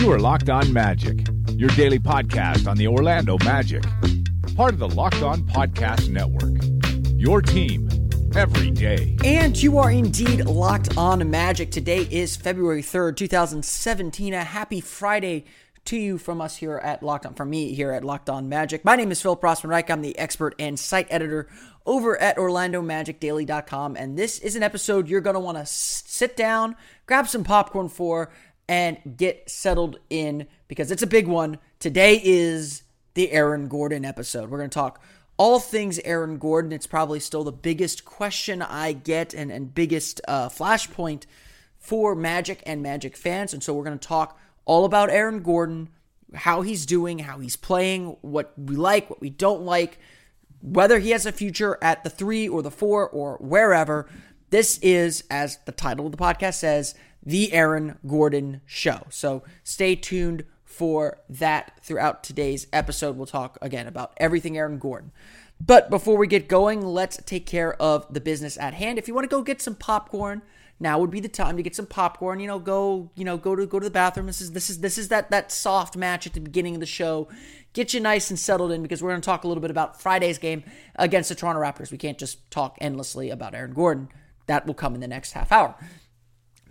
You are Locked On Magic, your daily podcast on the Orlando Magic, part of the Locked On Podcast Network. Your team every day. And you are indeed locked on Magic. Today is February 3rd, 2017. A happy Friday to you from us here at Locked On, from me here at Locked On Magic. My name is Phil Rossman-Reich. I'm the expert and site editor over at OrlandoMagicDaily.com. And this is an episode you're going to want to sit down, grab some popcorn for, and get settled in because it's a big one. Today is the Aaron Gordon episode. We're going to talk all things Aaron Gordon. It's probably still the biggest question I get and, and biggest uh, flashpoint for Magic and Magic fans. And so we're going to talk all about Aaron Gordon, how he's doing, how he's playing, what we like, what we don't like, whether he has a future at the three or the four or wherever. This is, as the title of the podcast says, the Aaron Gordon Show. So stay tuned for that throughout today's episode. We'll talk again about everything Aaron Gordon. But before we get going, let's take care of the business at hand. If you want to go get some popcorn, now would be the time to get some popcorn. You know, go you know go to go to the bathroom. This is this is this is that that soft match at the beginning of the show. Get you nice and settled in because we're going to talk a little bit about Friday's game against the Toronto Raptors. We can't just talk endlessly about Aaron Gordon. That will come in the next half hour.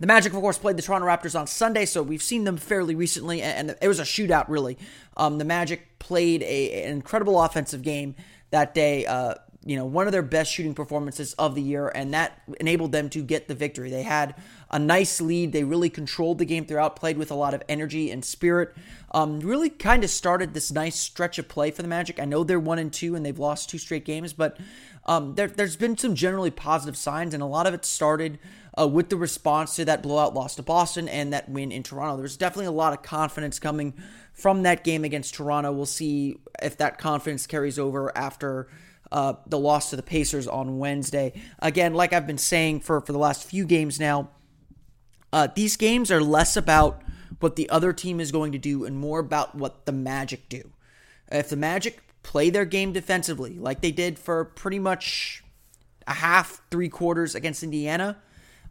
The Magic, of course, played the Toronto Raptors on Sunday, so we've seen them fairly recently, and it was a shootout, really. Um, the Magic played a, an incredible offensive game that day. Uh, you know, one of their best shooting performances of the year, and that enabled them to get the victory. They had a nice lead. They really controlled the game throughout, played with a lot of energy and spirit. Um, really kind of started this nice stretch of play for the Magic. I know they're one and two, and they've lost two straight games, but um, there, has been some generally positive signs, and a lot of it started uh, with the response to that blowout loss to Boston and that win in Toronto. There's definitely a lot of confidence coming from that game against Toronto. We'll see if that confidence carries over after. Uh, the loss to the Pacers on Wednesday. Again, like I've been saying for, for the last few games now, uh, these games are less about what the other team is going to do and more about what the Magic do. If the Magic play their game defensively, like they did for pretty much a half, three quarters against Indiana,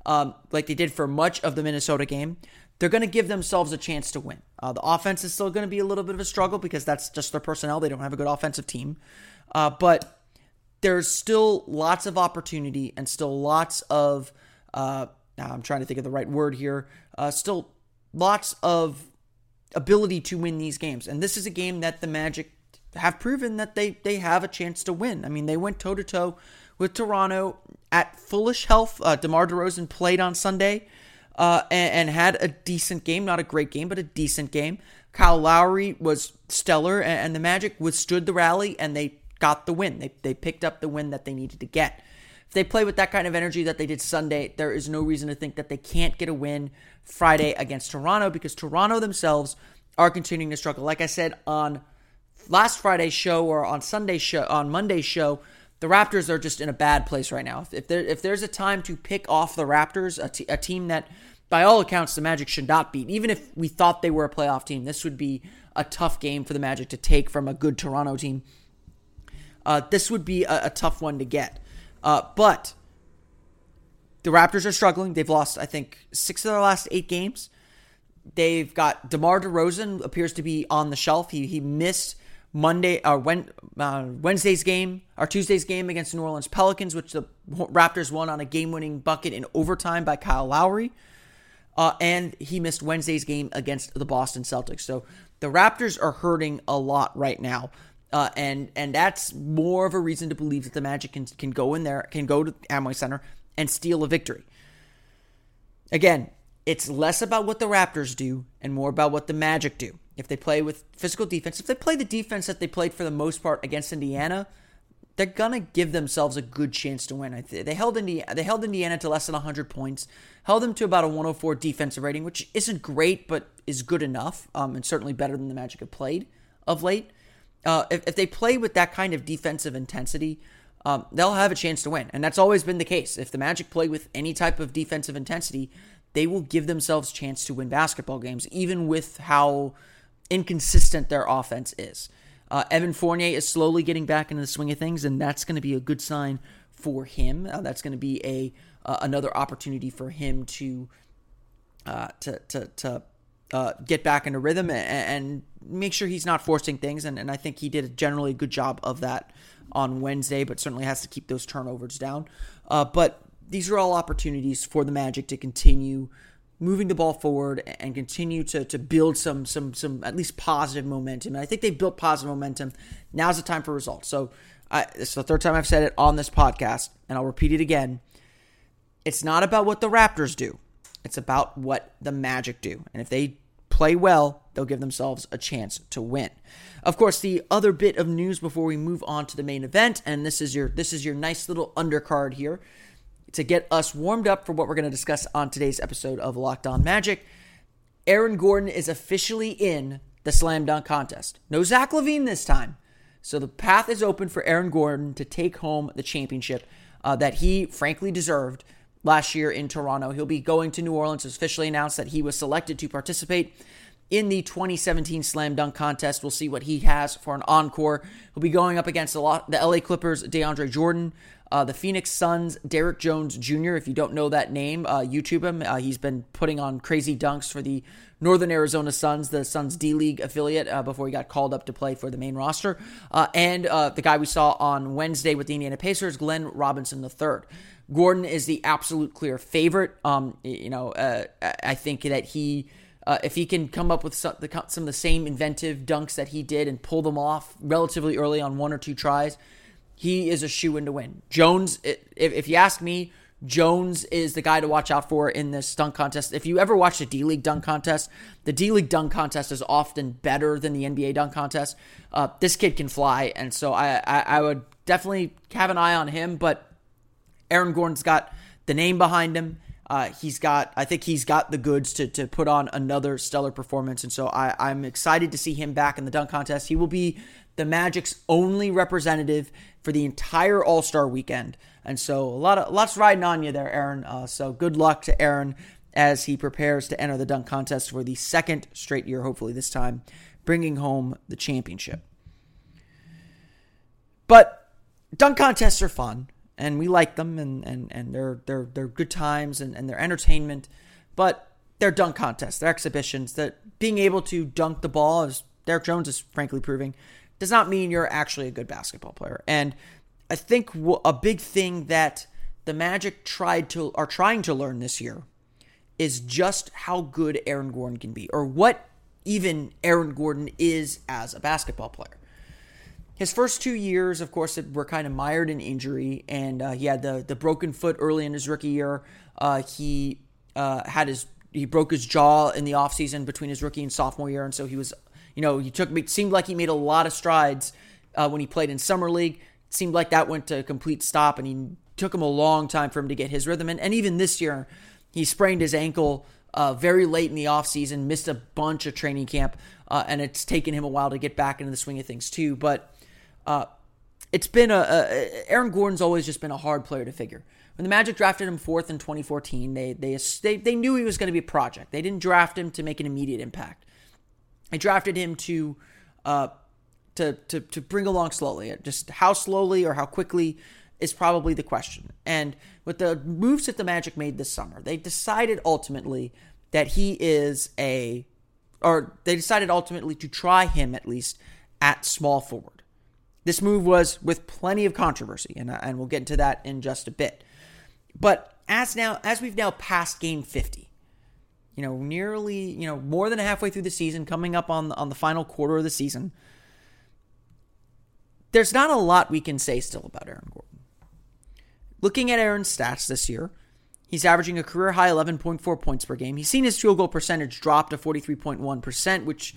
um, like they did for much of the Minnesota game, they're going to give themselves a chance to win. Uh, the offense is still going to be a little bit of a struggle because that's just their personnel. They don't have a good offensive team. Uh, but there's still lots of opportunity and still lots of, uh, I'm trying to think of the right word here, uh, still lots of ability to win these games. And this is a game that the Magic have proven that they they have a chance to win. I mean, they went toe to toe with Toronto at fullish health. Uh, DeMar DeRozan played on Sunday uh, and, and, had a decent game, not a great game, but a decent game. Kyle Lowry was stellar, and, and the Magic withstood the rally and they got the win. They they picked up the win that they needed to get. If they play with that kind of energy that they did Sunday, there is no reason to think that they can't get a win Friday against Toronto because Toronto themselves are continuing to struggle. Like I said on last Friday's show or on Sunday's show, on Monday's show, the Raptors are just in a bad place right now. If there if there's a time to pick off the Raptors, a, t- a team that by all accounts the Magic should not beat, even if we thought they were a playoff team, this would be a tough game for the Magic to take from a good Toronto team. Uh, this would be a, a, tough one to get. Uh, but the Raptors are struggling. They've lost, I think, six of their last eight games. They've got DeMar DeRozan appears to be on the shelf. He he missed Monday or uh, uh, Wednesday's game or Tuesday's game against the New Orleans Pelicans, which the Raptors won on a game-winning bucket in overtime by Kyle Lowry, uh, and he missed Wednesday's game against the Boston Celtics. So the Raptors are hurting a lot right now, uh, and and that's more of a reason to believe that the Magic can can go in there, can go to Amway Center and steal a victory. Again, it's less about what the Raptors do and more about what the Magic do if they play with physical defense, if they play the defense that they played for the most part against Indiana, they're gonna give themselves a good chance to win. They held Indiana, they held Indiana to less than 100 points, held them to about a 104 defensive rating, which isn't great, but is good enough, um, and certainly better than the Magic have played of late. Uh, if, if they play with that kind of defensive intensity, um, they'll have a chance to win, and that's always been the case. If the Magic play with any type of defensive intensity, they will give themselves a chance to win basketball games, even with how inconsistent their offense is. Uh, Evan Fournier is slowly getting back into the swing of things, and that's going to be a good sign for him. Uh, that's going to be a uh, another opportunity for him to uh, to to to uh, get back into rhythm and, and, make sure he's not forcing things. And, and I think he did a generally good job of that on Wednesday, but certainly has to keep those turnovers down. But these are all opportunities for the Magic to continue moving the ball forward and continue to to build some some some at least positive momentum. And I think they built positive momentum. Now's the time for results. So I, it's the third time I've said it on this podcast, and I'll repeat it again. It's not about what the Raptors do. It's about what the Magic do. And if they play well, they'll give themselves a chance to win. Of course, the other bit of news before we move on to the main event, and this is your this is your nice little undercard here to get us warmed up for what we're going to discuss on today's episode of Locked On Magic. Aaron Gordon is officially in the slam dunk contest. No Zach LaVine this time. So the path is open for Aaron Gordon to take home the championship uh, that he frankly deserved last year in Toronto. He'll be going to New Orleans. It's officially announced that he was selected to participate in the 2017 Slam Dunk Contest. We'll see what he has for an encore. He'll be going up against the LA Clippers' DeAndre Jordan, uh, the Phoenix Suns, Derrick Jones Jr., if you don't know that name, uh, YouTube him. Uh, he's been putting on crazy dunks for the Northern Arizona Suns, the Suns D League affiliate, uh, before he got called up to play for the main roster. Uh, and uh, the guy we saw on Wednesday with the Indiana Pacers, Glenn Robinson III. Gordon is the absolute clear favorite. Um, you know, I think that he. Uh, if he can come up with some, the, some, of the same inventive dunks that he did and pull them off relatively early on one or two tries, he is a shoe in to win. Jones, if, if you ask me, Jones is the guy to watch out for in this dunk contest. If you ever watch the D League dunk contest, the D League dunk contest is often better than the NBA dunk contest. Uh, this kid can fly, and so I, I, I would definitely have an eye on him. But Aaron Gordon's got the name behind him. Uh, he's got, I think he's got the goods to, to put on another stellar performance. And so I, I'm excited to see him back in the dunk contest. He will be the Magic's only representative for the entire All Star weekend. And so a lot of lots riding on you there, Aaron. Uh, so good luck to Aaron as he prepares to enter the dunk contest for the second straight year, hopefully this time, bringing home the championship. But dunk contests are fun, and we like them, and, and, and they're, they're, they're good times and, and they're entertainment. But they're dunk contests, they're exhibitions. That being able to dunk the ball, as Derrick Jones is frankly proving, does not mean you're actually a good basketball player. And I think a big thing that the Magic tried to are trying to learn this year is just how good Aaron Gordon can be, or what even Aaron Gordon is as a basketball player. His first two years, of course, were kind of mired in injury, and uh, he had the the broken foot early in his rookie year. Uh, he uh, had his he broke his jaw in the offseason between his rookie and sophomore year, and so he was you know, he took it seemed like he made a lot of strides uh, when he played in summer league. It seemed like that went to a complete stop, and he took him a long time for him to get his rhythm. And, and even this year, he sprained his ankle uh, very late in the offseason, missed a bunch of training camp, uh, and it's taken him a while to get back into the swing of things too. But uh, it's been a, a, Aaron Gordon's always just been a hard player to figure. When the Magic drafted him fourth in 2014, they they they, they knew he was going to be a project. They didn't draft him to make an immediate impact. They drafted him to uh, to, to to bring along slowly. Just how slowly or how quickly is probably the question. And with the moves that the Magic made this summer, they decided ultimately that he is a or they decided ultimately to try him at least at small forward. This move was with plenty of controversy, and, uh, and we'll get into that in just a bit. But as now as we've now passed game 50, you know, nearly, you know, more than halfway through the season, coming up on on the final quarter of the season. There's not a lot we can say still about Aaron Gordon. Looking at Aaron's stats this year, he's averaging a career high 11.4 points per game. He's seen his field goal percentage drop to 43.1%, which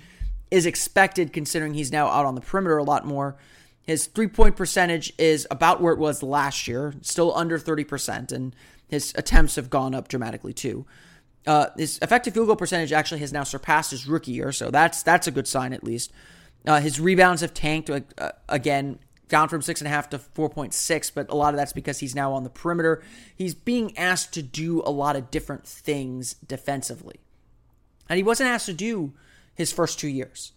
is expected considering he's now out on the perimeter a lot more. His three point percentage is about where it was last year, still under 30%, and his attempts have gone up dramatically too. Uh, his effective field goal percentage actually has now surpassed his rookie year, so that's that's a good sign at least. Uh, his rebounds have tanked uh, again, down from six and a half to four point six, but a lot of that's because he's now on the perimeter. He's being asked to do a lot of different things defensively, and he wasn't asked to do his first two years,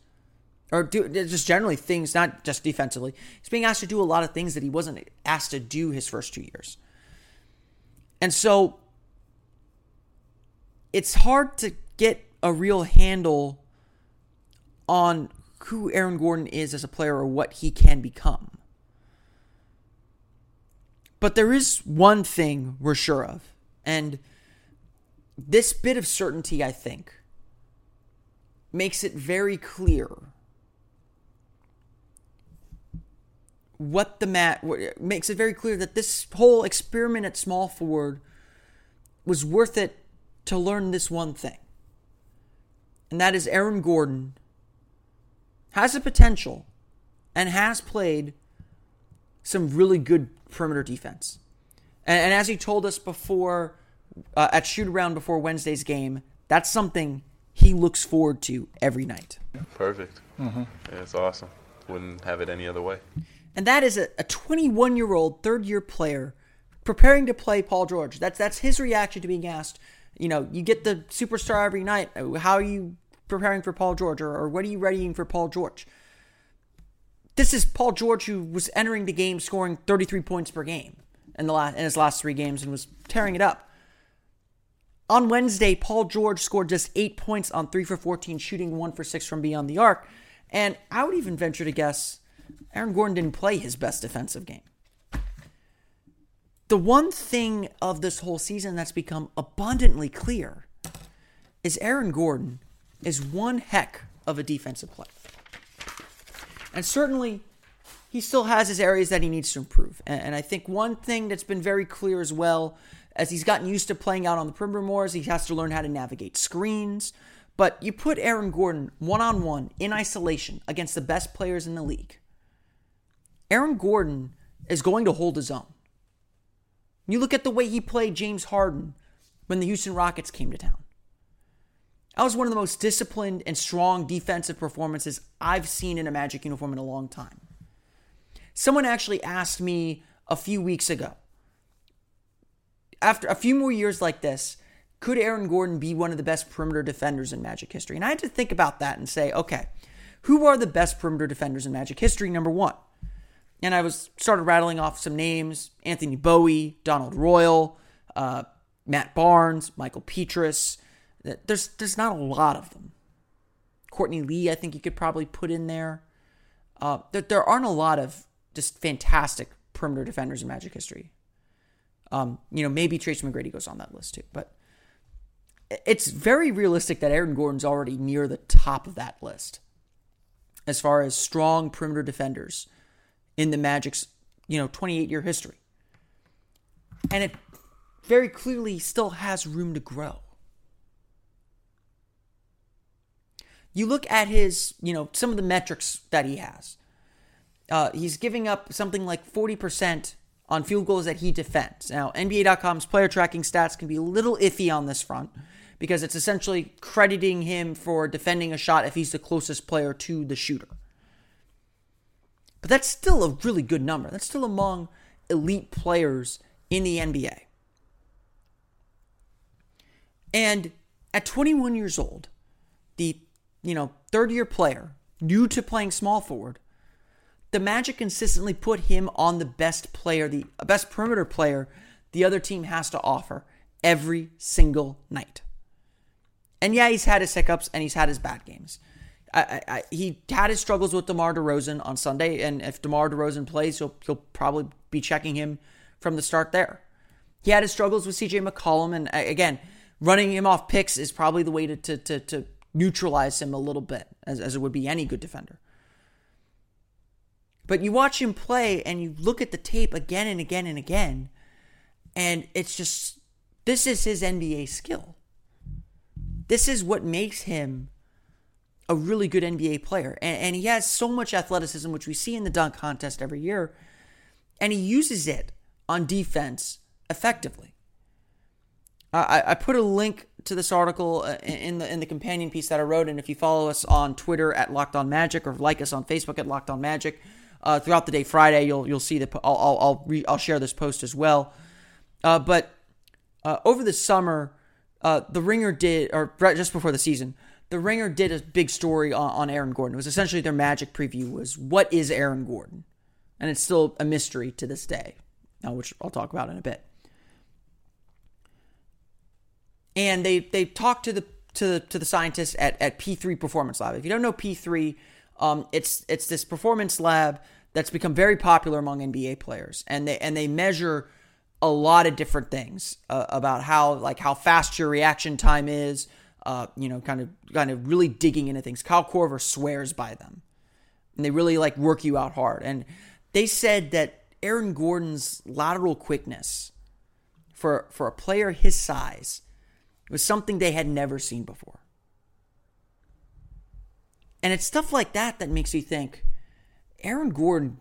or do just generally things, not just defensively. He's being asked to do a lot of things that he wasn't asked to do his first two years, and so it's hard to get a real handle on who Aaron Gordon is as a player or what he can become. But there is one thing we're sure of, and this bit of certainty, I think, makes it very clear what the mat makes it very clear that this whole experiment at small forward was worth it to learn this one thing. And that is Aaron Gordon has the potential and has played some really good perimeter defense. And, and as he told us before uh, at shoot around before Wednesday's game, that's something he looks forward to every night. Perfect. Mm-hmm. Yeah, it's awesome. Wouldn't have it any other way. And that is a 21 year old third year player preparing to play Paul George. That's that's his reaction to being asked you know, you get the superstar every night. How are you preparing for Paul George, or, or what are you readying for Paul George? This is Paul George who was entering the game scoring 33 points per game in the last in his last three games and was tearing it up. On Wednesday, Paul George scored just eight points on three for 14, shooting one for six from beyond the arc. And I would even venture to guess Aaron Gordon didn't play his best defensive game the one thing of this whole season that's become abundantly clear is Aaron Gordon is one heck of a defensive player. And certainly, he still has his areas that he needs to improve. And, I think one thing that's been very clear as well, as he's gotten used to playing out on the perimeter more, is he has to learn how to navigate screens. But you put Aaron Gordon one on one in isolation against the best players in the league. Aaron Gordon is going to hold his own. You look at the way he played James Harden when the Houston Rockets came to town. That was one of the most disciplined and strong defensive performances I've seen in a Magic uniform in a long time. Someone actually asked me a few weeks ago, after a few more years like this, could Aaron Gordon be one of the best perimeter defenders in Magic history? And I had to think about that and say, okay, who are the best perimeter defenders in Magic history? Number one and I was started rattling off some names: Anthony Bowie, Donald Royal, uh, Matt Barnes, Michael Pietrus. There's there's not a lot of them. Courtney Lee, I think you could probably put in there. Uh, there, there aren't a lot of just fantastic perimeter defenders in Magic history. Um, you know, maybe Tracy McGrady goes on that list too, but it's very realistic that Aaron Gordon's already near the top of that list as far as strong perimeter defenders in the Magic's, you know, 28 year history. And it very clearly still has room to grow. You look at his, you know, some of the metrics that he has. Uh, he's giving up something like 40% on field goals that he defends. Now, NBA.com's player tracking stats can be a little iffy on this front because it's essentially crediting him for defending a shot if he's the closest player to the shooter. But that's still a really good number. That's still among elite players in the NBA. And at 21 years old, the you know third year player, new to playing small forward, the Magic consistently put him on the best player, the uh, best perimeter player the other team has to offer every single night. And yeah, he's had his hiccups and he's had his bad games. I, I, he had his struggles with DeMar DeRozan on Sunday, and if DeMar DeRozan plays, he'll, he'll probably be checking him from the start there. He had his struggles with CJ McCollum, and again, running him off picks is probably the way to, to, to, to neutralize him a little bit, as, as it would be any good defender. But you watch him play and you look at the tape again and again and again, and it's just this is his NBA skill. This is what makes him a really good NBA player. And, and, he has so much athleticism, which we see in the dunk contest every year, and he uses it on defense effectively. I, I put a link to this article uh, in the in the companion piece that I wrote, and if you follow us on Twitter at Locked On Magic or like us on Facebook at Locked On Magic, uh, throughout the day Friday, you'll you'll see the I'll I'll I'll, re, I'll share this post as well. Uh, but uh, over the summer, uh, the Ringer did, or just before the season, the Ringer did a big story on, on Aaron Gordon. It was essentially their Magic preview was what is Aaron Gordon, and it's still a mystery to this day, uh, which I'll talk about in a bit and they they talked to the to the, to the scientists at, at P3 Performance Lab. If you don't know P3, um, it's it's this performance lab that's become very popular among NBA players, and they and they measure a lot of different things uh, about how like how fast your reaction time is. Uh, you know, kind of kind of really digging into things. Kyle Korver swears by them, and they really like work you out hard. And they said that Aaron Gordon's lateral quickness for for a player his size was something they had never seen before. And it's stuff like that that makes you think Aaron Gordon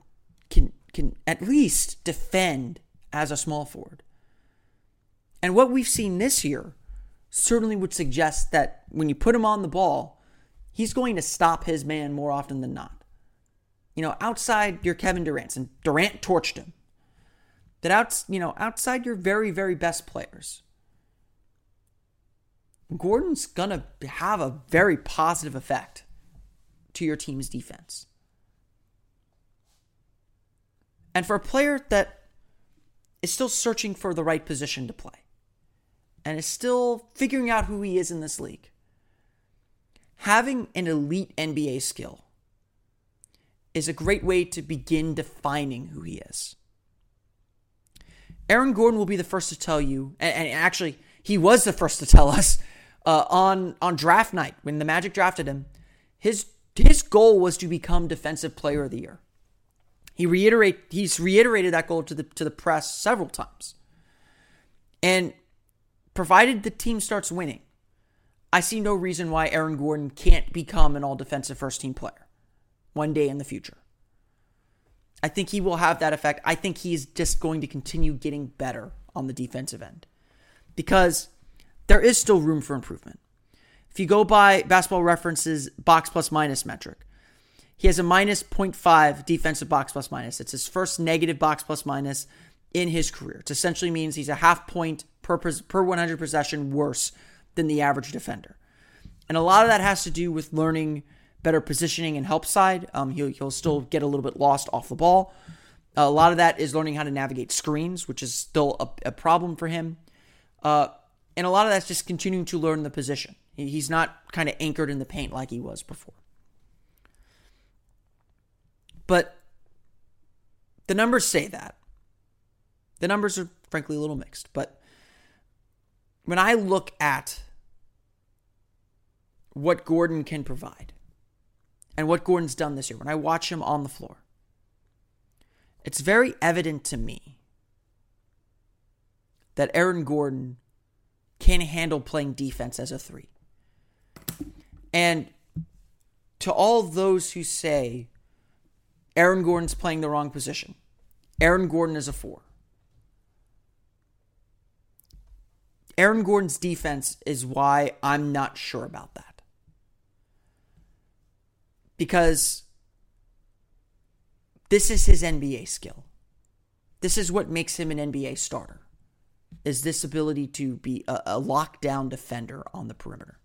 can can at least defend as a small forward. And what we've seen this year certainly would suggest that when you put him on the ball, he's going to stop his man more often than not. You know, outside your Kevin Durant, and Durant torched him. That out, you know, outside your very, very best players, Gordon's going to have a very positive effect to your team's defense. And for a player that is still searching for the right position to play and is still figuring out who he is in this league, having an elite NBA skill is a great way to begin defining who he is. Aaron Gordon will be the first to tell you, and, actually, he was the first to tell us uh, on on draft night when the Magic drafted him, his his goal was to become Defensive Player of the Year. He reiterate he's reiterated that goal to the to the press several times. And provided the team starts winning, I see no reason why Aaron Gordon can't become an all defensive first team player one day in the future. I think he will have that effect. I think he's just going to continue getting better on the defensive end. Because there is still room for improvement. If you go by basketball references box plus minus metric, he has a minus 0.5 defensive box plus minus. It's his first negative box plus minus in his career. It essentially means he's a half point per, per 100 possession worse than the average defender. And a lot of that has to do with learning better positioning and help side. Um, he'll, he'll still get a little bit lost off the ball. a lot of that is learning how to navigate screens, which is still a, a problem for him. Uh, and a lot of that's just continuing to learn the position. He's not kind of anchored in the paint like he was before. But the numbers say that. The numbers are frankly a little mixed. But when I look at what Gordon can provide and what Gordon's done this year, when I watch him on the floor, it's very evident to me that Aaron Gordon can handle playing defense as a three. And to all those who say Aaron Gordon's playing the wrong position, Aaron Gordon is a four. Aaron Gordon's defense is why I'm not sure about that. Because this is his NBA skill. This is what makes him an NBA starter is this ability to be a, a lockdown defender on the perimeter.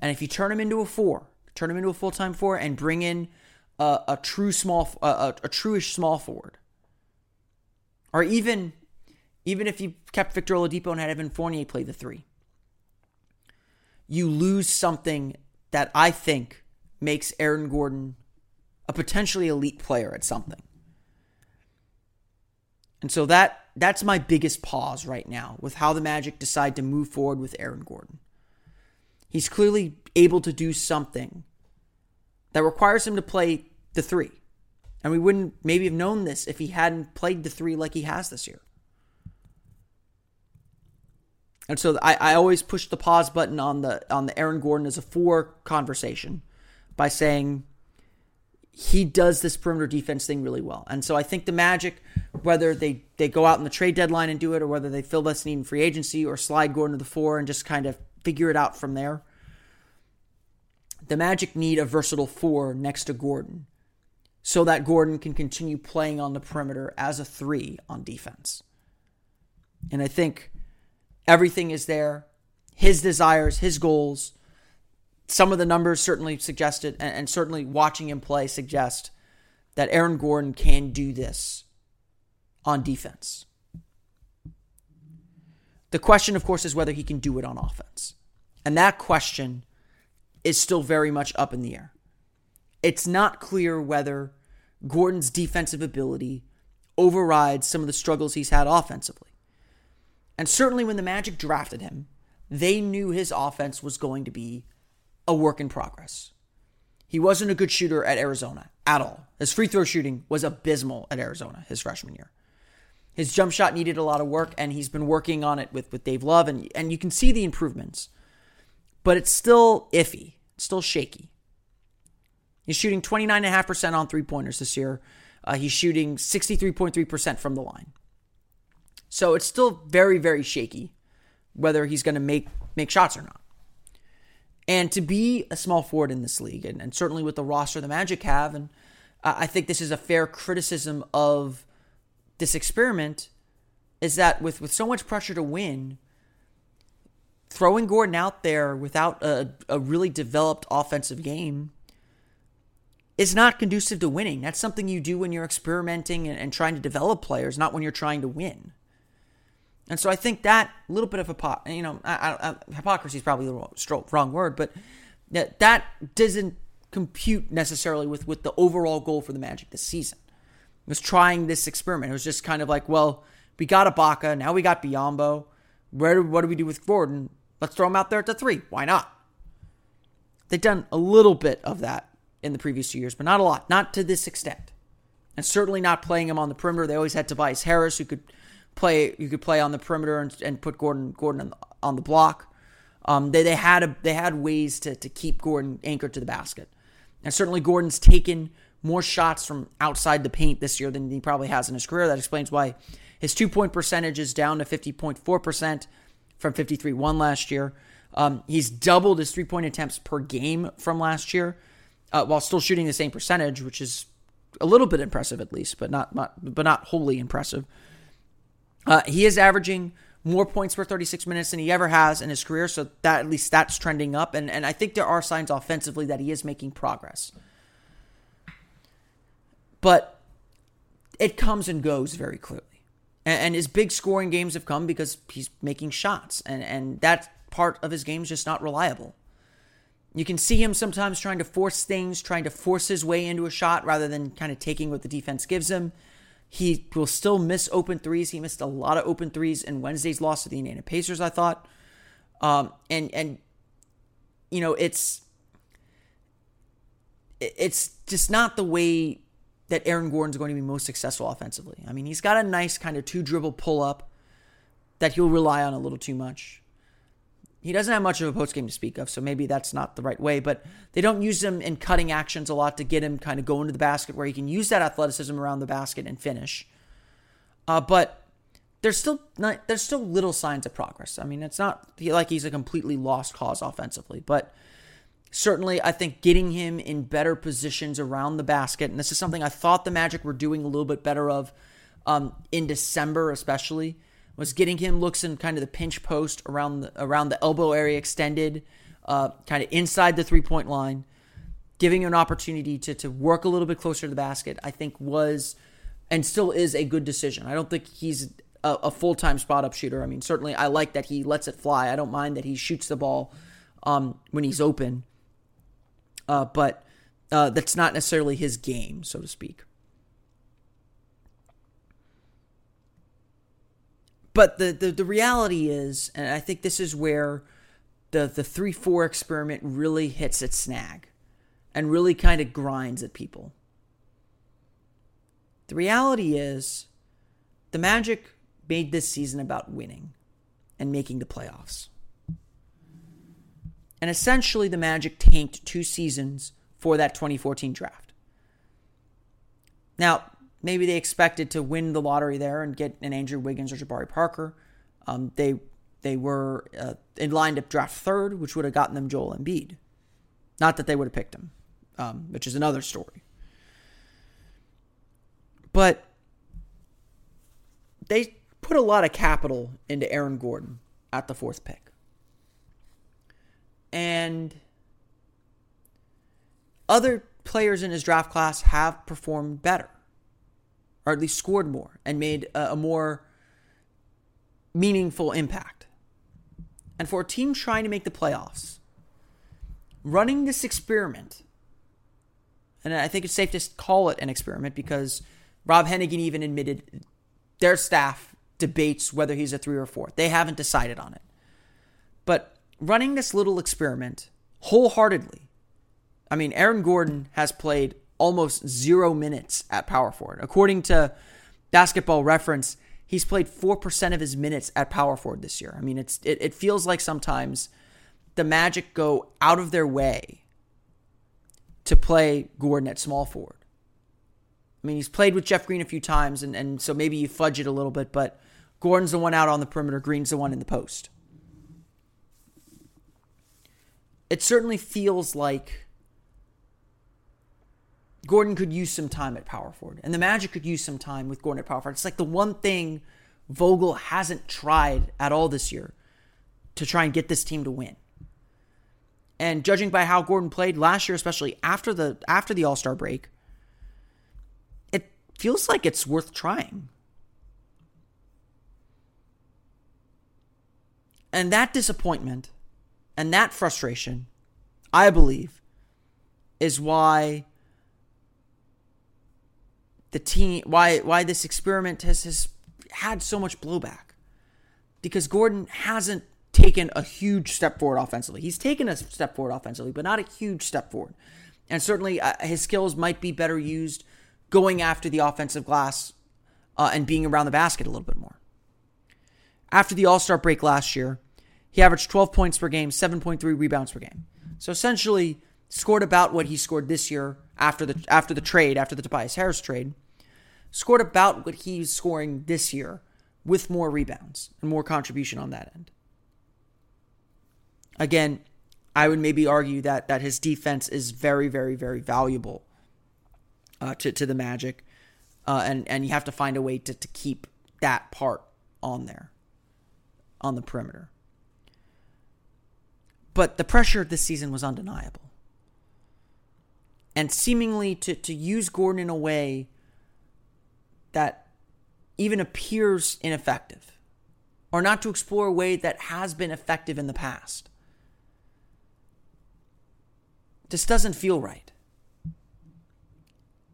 And if you turn him into a four, turn him into a full time four, and bring in a, a true small, a, a truish small forward, or even even if you kept Victor Oladipo and had Evan Fournier play the three, you lose something that I think makes Aaron Gordon a potentially elite player at something. And so that that's my biggest pause right now with how the Magic decide to move forward with Aaron Gordon. He's clearly able to do something that requires him to play the three. And we wouldn't maybe have known this if he hadn't played the three like he has this year. And so I, I always push the pause button on the on the Aaron Gordon as a four conversation by saying he does this perimeter defense thing really well. And so I think the Magic, whether they, they go out in the trade deadline and do it, or whether they fill this need in free agency or slide Gordon to the four and just kind of figure it out from there, the Magic need a versatile four next to Gordon so that Gordon can continue playing on the perimeter as a three on defense. And I think everything is there. His desires, his goals, some of the numbers certainly suggested, and, and certainly watching him play suggest that Aaron Gordon can do this on defense. The question, of course, is whether he can do it on offense. And that question is still very much up in the air. It's not clear whether Gordon's defensive ability overrides some of the struggles he's had offensively. And certainly when the Magic drafted him, they knew his offense was going to be a work in progress. He wasn't a good shooter at Arizona at all. His free throw shooting was abysmal at Arizona his freshman year. His jump shot needed a lot of work, and he's been working on it with, with Dave Love, and, and you can see the improvements. But it's still iffy, it's still shaky. He's shooting 29.5% on three pointers this year. Uh, he's shooting 63.3% from the line. So it's still very, very shaky whether he's going to make make shots or not. And to be a small forward in this league, and, and certainly with the roster the Magic have, and uh, I think this is a fair criticism of this experiment, is that with, with so much pressure to win, throwing Gordon out there without a, a really developed offensive game is not conducive to winning. That's something you do when you're experimenting and, and trying to develop players, not when you're trying to win. And so I think that little bit of hypo- you know, I, I, hypocrisy is probably the wrong word, but that that doesn't compute necessarily with with the overall goal for the Magic this season. It was trying this experiment. It was just kind of like, well, we got Ibaka, now we got Biyombo. Where what do we do with Gordon? Let's throw him out there at the three. Why not? They've done a little bit of that in the previous two years, but not a lot, not to this extent, and certainly not playing him on the perimeter. They always had Tobias Harris, who could play you could play on the perimeter and, and put Gordon Gordon on the, on the block. Um, they they had a, they had ways to to keep Gordon anchored to the basket, and certainly Gordon's taken more shots from outside the paint this year than he probably has in his career. That explains why his two point percentage is down to fifty point four percent from fifty three one last year. Um, he's doubled his three point attempts per game from last year, uh, while still shooting the same percentage, which is a little bit impressive at least, but not, not but not wholly impressive. Uh, he is averaging more points per 36 minutes than he ever has in his career, so that at least that's trending up. And, and I think there are signs offensively that he is making progress. But it comes and goes very clearly. And, and his big scoring games have come because he's making shots, and, and that part of his game is just not reliable. You can see him sometimes trying to force things, trying to force his way into a shot rather than kind of taking what the defense gives him. He will still miss open threes. He missed a lot of open threes in Wednesday's loss to the Indiana Pacers, I thought. Um, and and you know, it's it's just not the way that Aaron Gordon's going to be most successful offensively. I mean, he's got a nice kind of two dribble pull up that he'll rely on a little too much. He doesn't have much of a post game to speak of, so maybe that's not the right way. But they don't use him in cutting actions a lot to get him kind of going to the basket where he can use that athleticism around the basket and finish. Uh, but there's still not, there's still little signs of progress. I mean, it's not like he's a completely lost cause offensively, but certainly I think getting him in better positions around the basket, and this is something I thought the Magic were doing a little bit better of um, in December, especially was getting him looks in kind of the pinch post around the, around the elbow area extended, uh, kind of inside the three point line, giving him an opportunity to, to work a little bit closer to the basket, I think was and still is a good decision. I don't think he's a, a full time spot up shooter. I mean, certainly I like that he lets it fly. I don't mind that he shoots the ball um, when he's open, uh, but uh, that's not necessarily his game, so to speak. But the, the, the reality is, and I think this is where the, the 3 4 experiment really hits its snag and really kind of grinds at people. The reality is, the Magic made this season about winning and making the playoffs. And essentially, the Magic tanked two seasons for that 2014 draft. Now, maybe they expected to win the lottery there and get an Andrew Wiggins or Jabari Parker. Um, they they were uh, in line to draft third, which would have gotten them Joel Embiid. Not that they would have picked him, um, which is another story. But they put a lot of capital into Aaron Gordon at the fourth pick. And other players in his draft class have performed better, or at least scored more and made a, a more meaningful impact. And for a team trying to make the playoffs, running this experiment, and I think it's safe to call it an experiment because Rob Hennigan even admitted their staff debates whether he's a three or four. They haven't decided on it. But running this little experiment wholeheartedly, I mean, Aaron Gordon has played almost zero minutes at power forward. According to basketball reference, he's played 4% of his minutes at power forward this year. I mean, it's it, it feels like sometimes the Magic go out of their way to play Gordon at small forward. I mean, he's played with Jeff Green a few times, and, and so maybe you fudge it a little bit, but Gordon's the one out on the perimeter, Green's the one in the post. It certainly feels like Gordon could use some time at power forward, and the Magic could use some time with Gordon at power forward. It's like the one thing Vogel hasn't tried at all this year to try and get this team to win. And judging by how Gordon played last year, especially after the after the All Star break, it feels like it's worth trying. And that disappointment and that frustration, I believe, is why the team why why this experiment has, has had so much blowback. Because Gordon hasn't taken a huge step forward offensively. He's taken a step forward offensively, but not a huge step forward. And certainly uh, his skills might be better used going after the offensive glass uh, and being around the basket a little bit more. After the All Star break last year, he averaged 12 points per game, 7.3 rebounds per game. So essentially, scored about what he scored this year after the after the trade, after the Tobias Harris trade. Scored about what he's scoring this year with more rebounds and more contribution on that end. Again, I would maybe argue that that his defense is very, very, very valuable uh, to to the Magic, uh, and and you have to find a way to to keep that part on there, on the perimeter. But the pressure this season was undeniable, and seemingly to to use Gordon in a way that even appears ineffective, or not to explore a way that has been effective in the past. This doesn't feel right.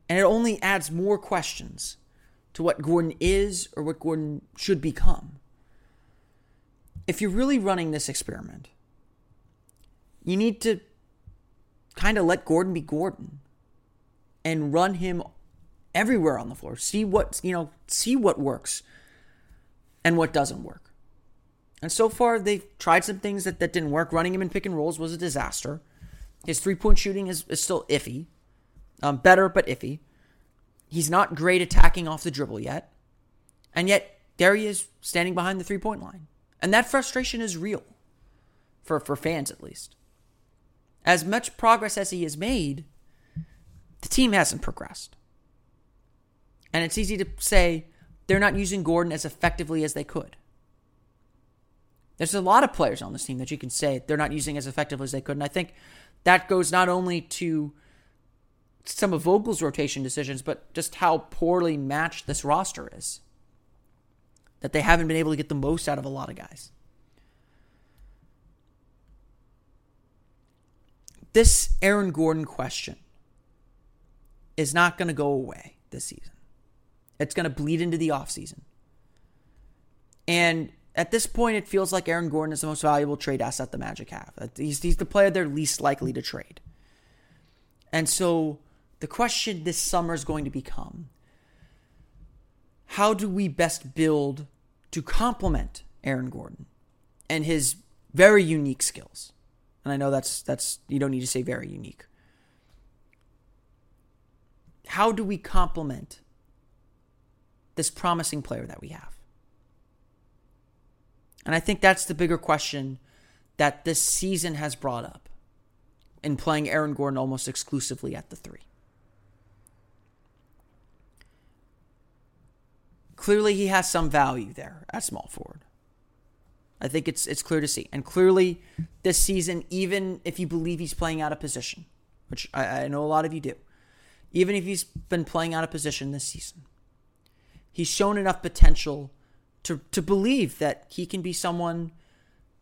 And it only adds more questions to what Gordon is or what Gordon should become. If you're really running this experiment, you need to kind of let Gordon be Gordon and run him everywhere on the floor. See what, you know, see what works and what doesn't work. And so far, they've tried some things that, that didn't work. Running him in pick and rolls was a disaster. His three point shooting is, is still iffy. Um, better, but iffy. He's not great attacking off the dribble yet. And yet, there he is standing behind the three point line. And that frustration is real, for, for fans at least. As much progress as he has made, the team hasn't progressed. And it's easy to say they're not using Gordon as effectively as they could. There's a lot of players on this team that you can say they're not using as effectively as they could. And I think that goes not only to some of Vogel's rotation decisions, but just how poorly matched this roster is. That they haven't been able to get the most out of a lot of guys. This Aaron Gordon question is not going to go away this season. It's going to bleed into the offseason. And at this point, it feels like Aaron Gordon is the most valuable trade asset the Magic have. He's, he's the player they're least likely to trade. And so the question this summer is going to become how do we best build to complement Aaron Gordon and his very unique skills? And I know that's that's you don't need to say very unique. how do we complement this promising player that we have? And I think that's the bigger question that this season has brought up in playing Aaron Gordon almost exclusively at the three. Clearly, he has some value there at small forward. I think it's it's clear to see, and clearly, this season, even if you believe he's playing out of position, which I, I know a lot of you do, even if he's been playing out of position this season, he's shown enough potential to to believe that he can be someone,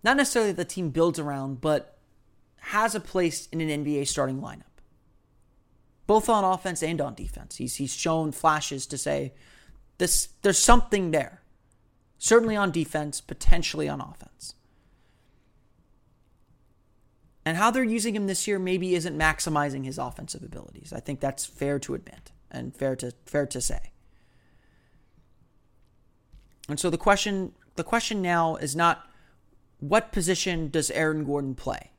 not necessarily the team builds around, but has a place in an NBA starting lineup, both on offense and on defense. He's he's shown flashes to say this there's something there. Certainly on defense, potentially on offense. And how they're using him this year maybe isn't maximizing his offensive abilities. I think that's fair to admit and fair to fair to say. And so the question the question now is not what position does Aaron Gordon play?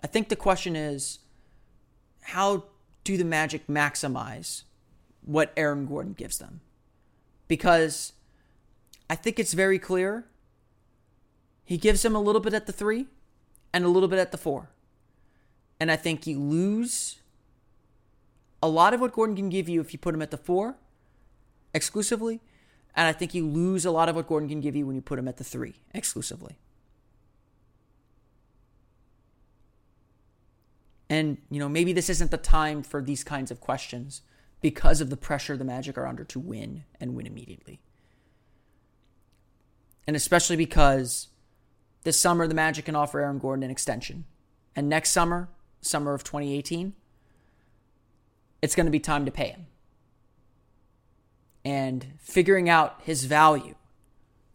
I think the question is how do the Magic maximize what Aaron Gordon gives them? Because I think it's very clear. He gives him a little bit at the three and a little bit at the four. And I think you lose a lot of what Gordon can give you if you put him at the four exclusively. And I think you lose a lot of what Gordon can give you when you put him at the three exclusively. And, you know, maybe this isn't the time for these kinds of questions because of the pressure the Magic are under to win and win immediately and especially because this summer the Magic can offer Aaron Gordon an extension. And next summer, summer of 2018, it's going to be time to pay him. And figuring out his value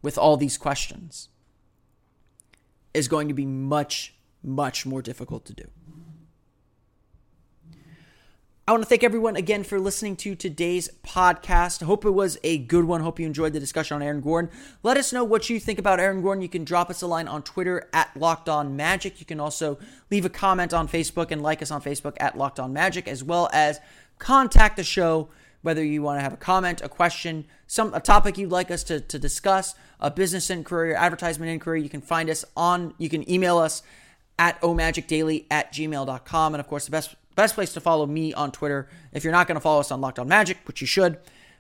with all these questions is going to be much, much more difficult to do. I want to thank everyone again for listening to today's podcast. Hope it was a good one. Hope you enjoyed the discussion on Aaron Gordon. Let us know what you think about Aaron Gordon. You can drop us a line on Twitter at Locked On Magic. You can also leave a comment on Facebook and like us on Facebook at Locked On Magic, as well as contact the show whether you want to have a comment, a question, some a topic you'd like us to, to discuss, a business inquiry or advertisement inquiry. You can find us on, you can email us at omagicdaily at gmail.com. And of course, the best Best place to follow me on Twitter, if you're not going to follow us on Locked On Magic, which you should,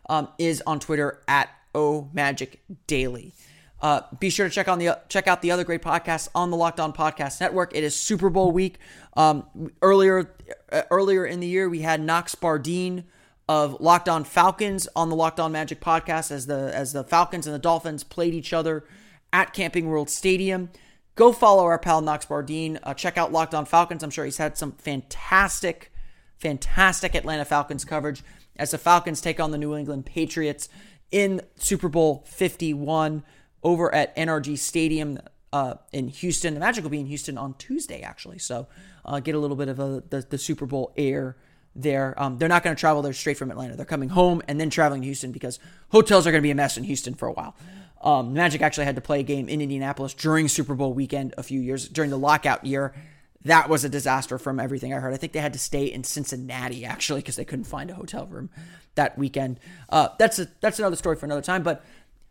um, is on Twitter at O Magic Daily. Uh, be sure to check on the check out the other great podcasts on the Locked On Podcast Network. It is Super Bowl week. Um, earlier uh, earlier in the year, we had Knox Bardeen of Locked On Falcons on the Locked On Magic podcast as the as the Falcons and the Dolphins played each other at Camping World Stadium. Go follow our pal Knox Bardeen. Uh, check out Locked On Falcons. I'm sure he's had some fantastic, fantastic Atlanta Falcons coverage as the Falcons take on the New England Patriots in Super Bowl 51 over at NRG Stadium uh, in Houston. The Magic will be in Houston on Tuesday, actually. So uh, get a little bit of a, the, the Super Bowl air there. Um, they're not going to travel there straight from Atlanta. They're coming home and then traveling to Houston because hotels are going to be a mess in Houston for a while. Um, Magic actually had to play a game in Indianapolis during Super Bowl weekend a few years during the lockout year. That was a disaster from everything I heard. I think they had to stay in Cincinnati actually because they couldn't find a hotel room that weekend. Uh, that's a, that's another story for another time. But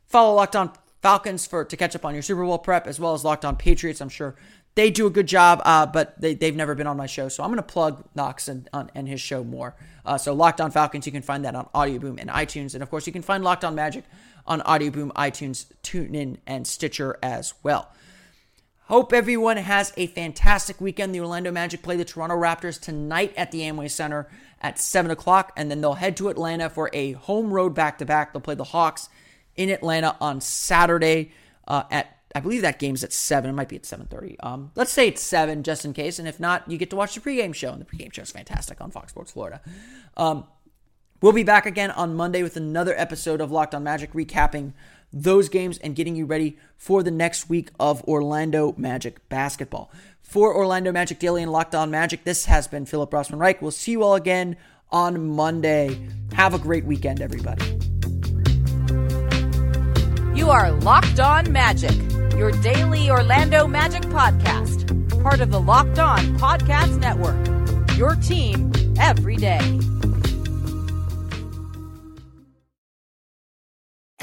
follow Locked On Falcons for to catch up on your Super Bowl prep as well as Locked On Patriots. I'm sure they do a good job, uh, but they, they've never been on my show. So I'm going to plug Knox and, on, and his show more. Uh, so Locked On Falcons, you can find that on Audio Boom and iTunes. And of course, you can find Locked On Magic on Audio Boom, iTunes, TuneIn, and Stitcher as well. Hope everyone has a fantastic weekend. The Orlando Magic play the Toronto Raptors tonight at the Amway Center at 7 o'clock, and then they'll head to Atlanta for a home road back to back. They'll play the Hawks in Atlanta on Saturday uh, at I believe that game's at seven. It might be at seven thirty. Um, let's say it's seven, just in case. And if not, you get to watch the pregame show, and the pregame show is fantastic on Fox Sports Florida. Um, We'll be back again on Monday with another episode of Locked on Magic, recapping those games and getting you ready for the next week of Orlando Magic basketball. For Orlando Magic Daily and Locked on Magic, this has been Philip Rossman Reich. We'll see you all again on Monday. Have a great weekend, everybody. You are Locked on Magic, your daily Orlando Magic podcast, part of the Locked on Podcast Network. Your team every day.